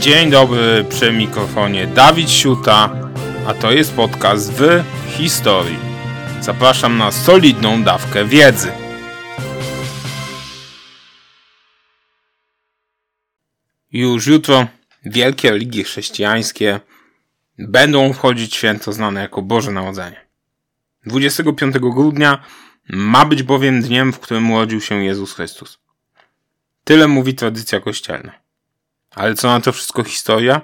Dzień dobry przy mikrofonie Dawid Siuta, a to jest podcast w historii. Zapraszam na solidną dawkę wiedzy. Już jutro wielkie religie chrześcijańskie będą wchodzić święto znane jako Boże Narodzenie. 25 grudnia ma być bowiem dniem, w którym urodził się Jezus Chrystus. Tyle mówi tradycja kościelna. Ale co na to wszystko historia?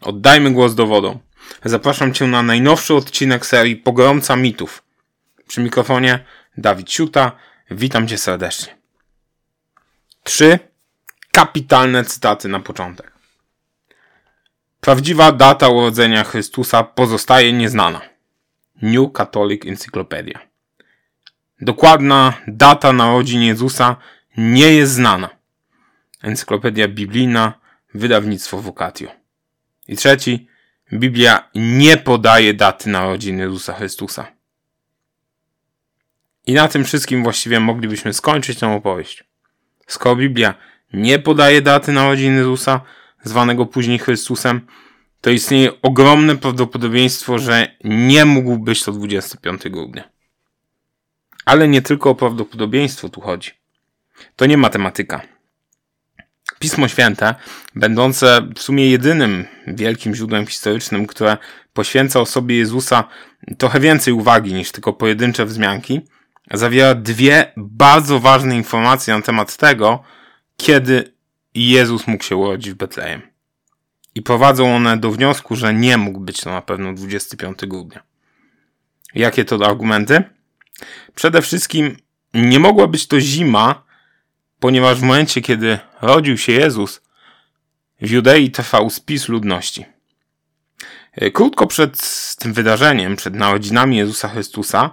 Oddajmy głos dowodom. Zapraszam Cię na najnowszy odcinek serii Pogromca Mitów. Przy mikrofonie Dawid Siuta. Witam Cię serdecznie. Trzy kapitalne cytaty na początek. Prawdziwa data urodzenia Chrystusa pozostaje nieznana. New Catholic Encyclopedia. Dokładna data narodzin Jezusa nie jest znana. Encyklopedia Biblijna, wydawnictwo Vocatio. I trzeci, Biblia nie podaje daty narodzin Jezusa Chrystusa. I na tym wszystkim właściwie moglibyśmy skończyć tę opowieść. Skoro Biblia nie podaje daty narodzin Jezusa, zwanego później Chrystusem, to istnieje ogromne prawdopodobieństwo, że nie mógł być to 25 grudnia. Ale nie tylko o prawdopodobieństwo tu chodzi. To nie matematyka. Pismo Święte, będące w sumie jedynym wielkim źródłem historycznym, które poświęca osobie Jezusa trochę więcej uwagi niż tylko pojedyncze wzmianki, zawiera dwie bardzo ważne informacje na temat tego, kiedy Jezus mógł się urodzić w Betlejem. I prowadzą one do wniosku, że nie mógł być to na pewno 25 grudnia. Jakie to argumenty? Przede wszystkim nie mogła być to zima, ponieważ w momencie, kiedy rodził się Jezus, w Judei trwał spis ludności. Krótko przed tym wydarzeniem, przed narodzinami Jezusa Chrystusa,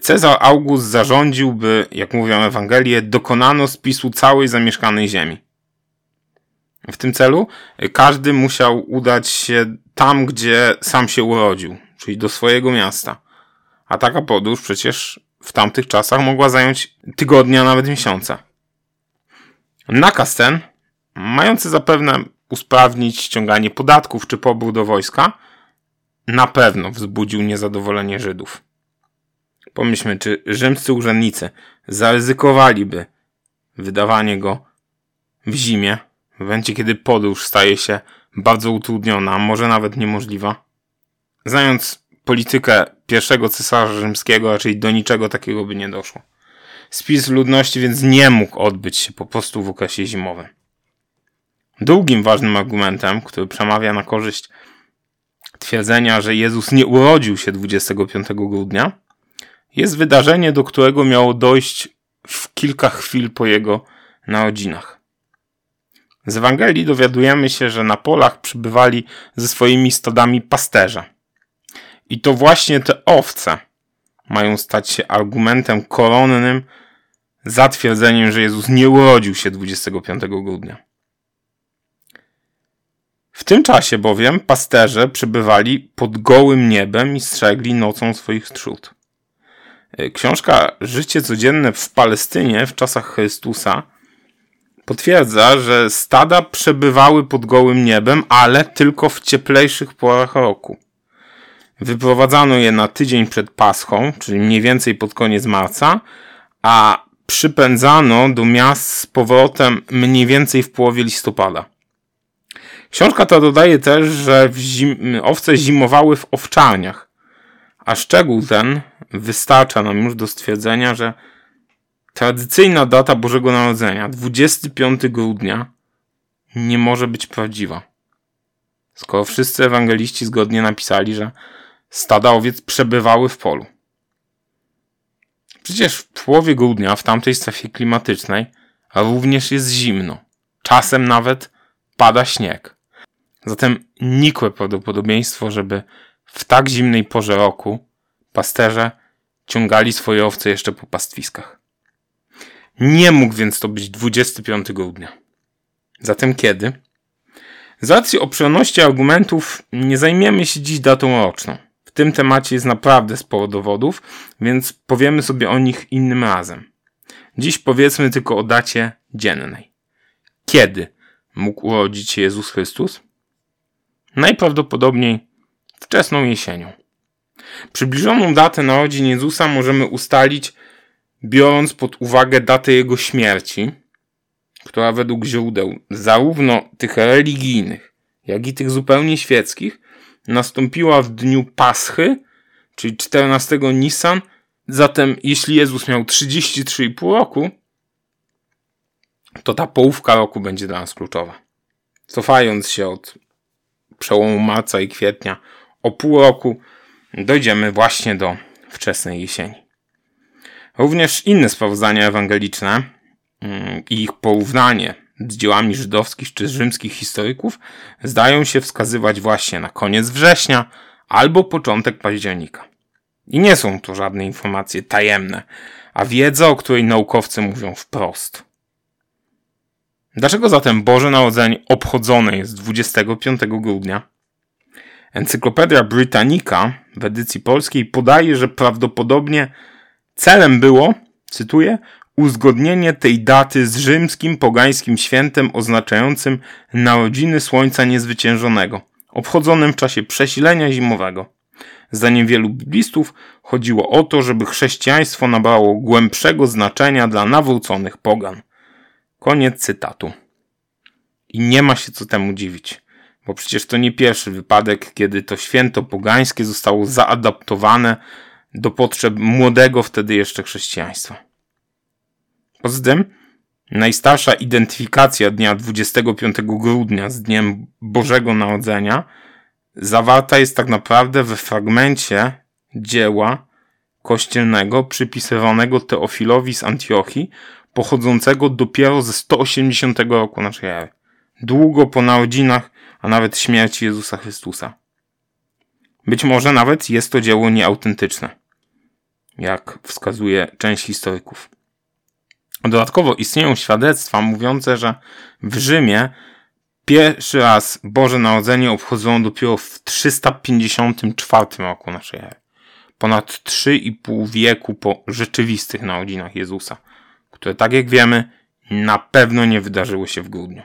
Cezar August zarządził, by, jak mówią Ewangelie, dokonano spisu całej zamieszkanej ziemi. W tym celu każdy musiał udać się tam, gdzie sam się urodził, czyli do swojego miasta. A taka podróż przecież w tamtych czasach mogła zająć tygodnie, a nawet miesiące. Nakaz ten, mający zapewne usprawnić ściąganie podatków czy pobór do wojska, na pewno wzbudził niezadowolenie Żydów. Pomyślmy, czy rzymscy urzędnicy zaryzykowaliby wydawanie go w zimie, w momencie kiedy podróż staje się bardzo utrudniona, a może nawet niemożliwa. Znając politykę pierwszego cesarza rzymskiego, raczej do niczego takiego by nie doszło. Spis ludności więc nie mógł odbyć się po prostu w okresie zimowym. Drugim ważnym argumentem, który przemawia na korzyść twierdzenia, że Jezus nie urodził się 25 grudnia, jest wydarzenie, do którego miało dojść w kilka chwil po jego narodzinach. Z Ewangelii dowiadujemy się, że na polach przybywali ze swoimi stadami pasterze. I to właśnie te owce mają stać się argumentem koronnym za twierdzeniem, że Jezus nie urodził się 25 grudnia. W tym czasie bowiem pasterze przebywali pod gołym niebem i strzegli nocą swoich trzód. Książka Życie codzienne w Palestynie w czasach Chrystusa potwierdza, że stada przebywały pod gołym niebem, ale tylko w cieplejszych porach roku. Wyprowadzano je na tydzień przed Paschą, czyli mniej więcej pod koniec marca, a przypędzano do miast z powrotem mniej więcej w połowie listopada. Książka ta dodaje też, że zim owce zimowały w owczarniach, a szczegół ten wystarcza nam już do stwierdzenia, że tradycyjna data Bożego Narodzenia, 25 grudnia, nie może być prawdziwa. Skoro wszyscy ewangeliści zgodnie napisali, że stada owiec przebywały w polu. Przecież w połowie grudnia w tamtej strefie klimatycznej również jest zimno. Czasem nawet pada śnieg. Zatem nikłe prawdopodobieństwo, żeby w tak zimnej porze roku pasterze ciągali swoje owce jeszcze po pastwiskach. Nie mógł więc to być 25 grudnia. Zatem kiedy? Z racji obszerności argumentów nie zajmiemy się dziś datą roczną. Tym temacie jest naprawdę sporo dowodów, więc powiemy sobie o nich innym razem. Dziś powiedzmy tylko o dacie dziennej. Kiedy mógł urodzić się Jezus Chrystus? Najprawdopodobniej wczesną jesienią. Przybliżoną datę narodzin Jezusa możemy ustalić biorąc pod uwagę datę jego śmierci, która według źródeł zarówno tych religijnych, jak i tych zupełnie świeckich nastąpiła w dniu Paschy, czyli 14 Nisan. Zatem jeśli Jezus miał 33,5 roku, to ta połówka roku będzie dla nas kluczowa. Cofając się od przełomu marca i kwietnia o pół roku, dojdziemy właśnie do wczesnej jesieni. Również inne sprawozdania ewangeliczne mm, i ich porównanie z dziełami żydowskich czy rzymskich historyków zdają się wskazywać właśnie na koniec września albo początek października. I nie są to żadne informacje tajemne, a wiedza, o której naukowcy mówią wprost. Dlaczego zatem Boże Narodzenie obchodzone jest 25 grudnia? Encyklopedia Britannica w edycji polskiej podaje, że prawdopodobnie celem było, cytuję, uzgodnienie tej daty z rzymskim pogańskim świętem oznaczającym narodziny Słońca Niezwyciężonego, obchodzonym w czasie przesilenia zimowego. Zdaniem wielu biblistów chodziło o to, żeby chrześcijaństwo nabrało głębszego znaczenia dla nawróconych pogan. Koniec cytatu. I nie ma się co temu dziwić, bo przecież to nie pierwszy wypadek, kiedy to święto pogańskie zostało zaadaptowane do potrzeb młodego wtedy jeszcze chrześcijaństwa. Poza tym, najstarsza identyfikacja dnia 25 grudnia z dniem Bożego Narodzenia zawarta jest tak naprawdę we fragmencie dzieła kościelnego przypisywanego Teofilowi z Antiochii, pochodzącego dopiero ze 180 roku naszej ery. Długo po narodzinach, a nawet śmierci Jezusa Chrystusa. Być może nawet jest to dzieło nieautentyczne, jak wskazuje część historyków. Dodatkowo istnieją świadectwa mówiące, że w Rzymie pierwszy raz Boże Narodzenie obchodzono dopiero w 354 roku naszej ery. Ponad 3,5 wieku po rzeczywistych narodzinach Jezusa, które tak jak wiemy na pewno nie wydarzyły się w grudniu.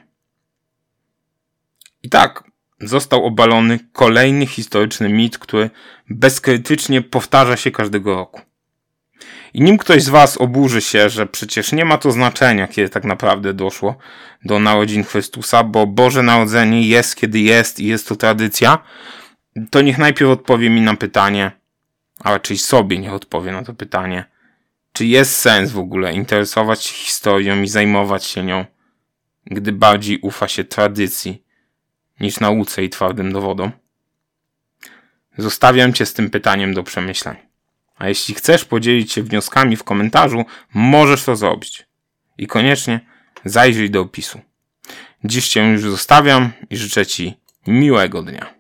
I tak został obalony kolejny historyczny mit, który bezkrytycznie powtarza się każdego roku. I nim ktoś z Was oburzy się, że przecież nie ma to znaczenia, kiedy tak naprawdę doszło do narodzin Chrystusa, bo Boże Narodzenie jest, kiedy jest i jest to tradycja, to niech najpierw odpowie mi na pytanie, a raczej sobie niech odpowie na to pytanie, czy jest sens w ogóle interesować się historią i zajmować się nią, gdy bardziej ufa się tradycji niż nauce i twardym dowodom? Zostawiam Cię z tym pytaniem do przemyśleń. A jeśli chcesz podzielić się wnioskami w komentarzu, możesz to zrobić. I koniecznie zajrzyj do opisu. Dziś Cię już zostawiam i życzę Ci miłego dnia.